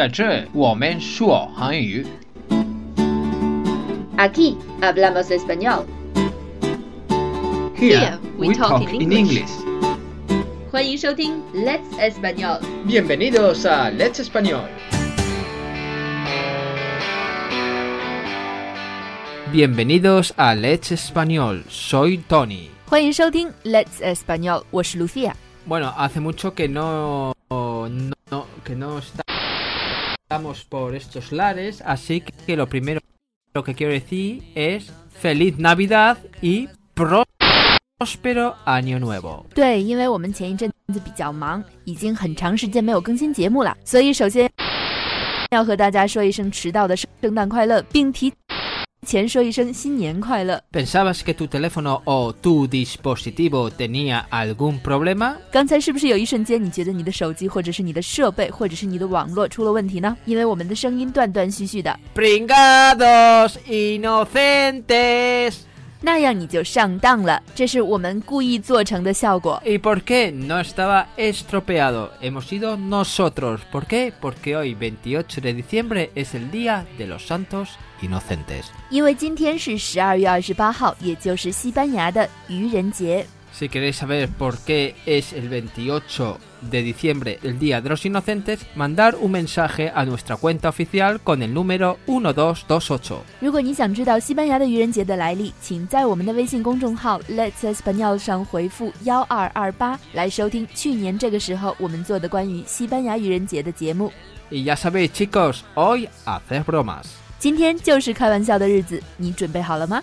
在这我们说韩语。 Aquí hablamos español。 Here we talk in English. 欢迎收听 Let's Español。 Bienvenidos a Let's Español. Bienvenidos a Let's Español. Soy Tony. 欢迎收听 Let's Español，我是 Lucia。 Bueno, hace mucho que no, no, no- que no está- estamos por estos lares, así que lo primero que quiero decir es feliz Navidad y próspero año nuevo. 对，因为我们前一阵子比较忙，已经很长时间没有更新节目了，所以首先要和大家说一声迟到的圣诞快乐，并提 前说一声新年快乐。¿Pensabas que tu teléfono o tu dispositivo tenía algún problema? 刚才是不是有一瞬间你觉得你的手机或者是你的设备或者是你的网络出了问题呢？因为我们的声音断断续续的，Pringados inocentes. 那样你就上当了，这是我们故意做成的效果。 ¿Y por qué no estaba estropeado? Hemos sido nosotros. ¿Por qué? Porque hoy, 28 de diciembre, es el Día de los Santos Inocentes. 因为今天是十二月二十八号，也就是西班牙的愚人节。 Si queréis saber por qué es el 28 de diciembre el Día de los Inocentes, mandar un mensaje a nuestra cuenta oficial con el número 1228. 如果你想知道西班牙的愚人节的来历，请在我们的微信公众号 Let's Español 上回复幺二二八来收听去年这个时候我们做的关于西班牙愚人节的节目。 Y ya sabéis, chicos, hoy hacer bromas. 今天就是开玩笑的日子，你准备好了吗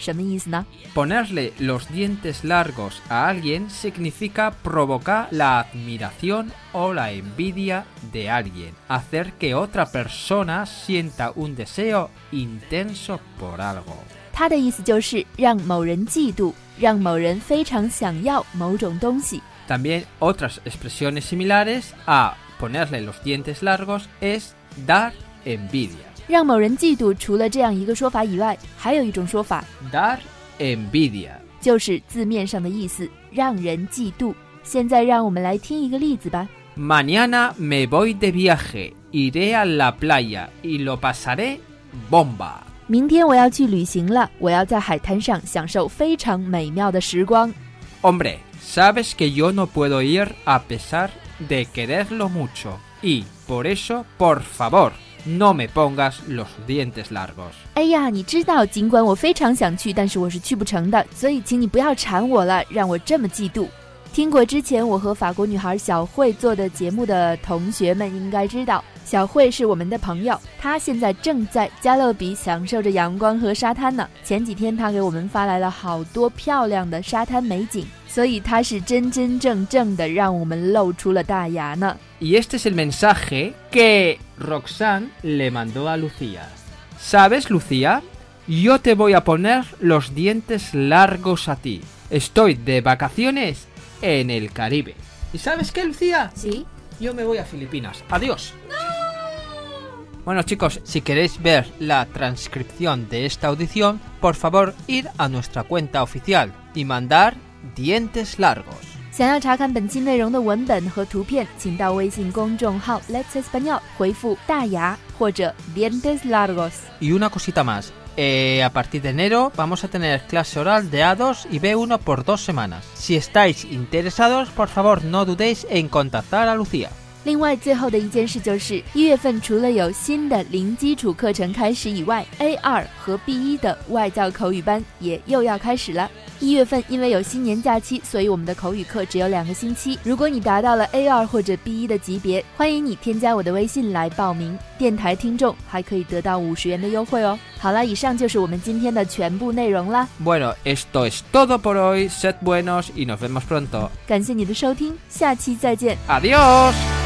什么意思呢？ Ponerle los dientes largos a alguien significa provocar la admiración o la envidia de alguien, hacer que otra persona sienta un deseo intenso por algo. 它的意思就是让某人嫉妒，让某人非常想要某种东西。 También otras expresiones similares a ponerle los dientes largos es dar envidia. 让某人嫉妒，除了这样一个说法以外，还有一种说法， Dar envidia. 就是字面上的意思，让人嫉妒。现在让我们来听一个例子吧。 Mañana me voy de viaje, iré a la playa y lo pasaré bomba. 明天我要去旅行了，我要在海滩上享受非常美妙的时光。 Hombre, sabes que yo no puedo ir a pesar de quererlo mucho. Y por eso, por favor, no me pongas los dientes largos. 哎呀，你知道，尽管我非常想去，但是我是去不成的，所以请你不要缠我了，让我这么嫉妒。 听过之前我和法国女孩小慧做的节目的同学们应该知道，小慧是我们的朋友，她现在正在加勒比享受着阳光和沙滩呢。前几天她给我们发来了好多漂亮的沙滩美景，所以她是真真正正的让我们露出了大牙呢。Y este es el mensaje que Roxanne le mandó a Lucía. ¿Sabes, Lucía? Yo te voy a poner los dientes largos a ti. Estoy de vacaciones en el Caribe. ¿Y sabes qué, Lucía? Sí. Yo me voy a Filipinas. Adiós. Bueno chicos, si queréis ver la transcripción de esta audición, por favor ir a nuestra cuenta oficial y mandar dientes largos. 想要查看本期内容的文本和图片，请到微信公众号 Let's Español 回复“大牙”或者 “dientes largos”。 Y una cosita más. eh, a partir de enero vamos a tener clase oral de A2 y B1 por dos semanas. Si estáis interesados, por favor no dudéis en contactar a Lucía. 另外，最后的一件事就是，一月份除了有新的零基础课程开始以外，A 二和 B 一的外教口语班也又要开始了。一月份因为有新年假期，所以我们的口语课只有两个星期。如果你达到了 A 二或者 B 一的级别，欢迎你添加我的微信来报名。电台听众还可以得到五十元的优惠哦。好了，以上就是我们今天的全部内容啦。Bueno, esto es todo por hoy. Sed buenos y nos vemos pronto. 感谢你的收听，下期再见。Adiós.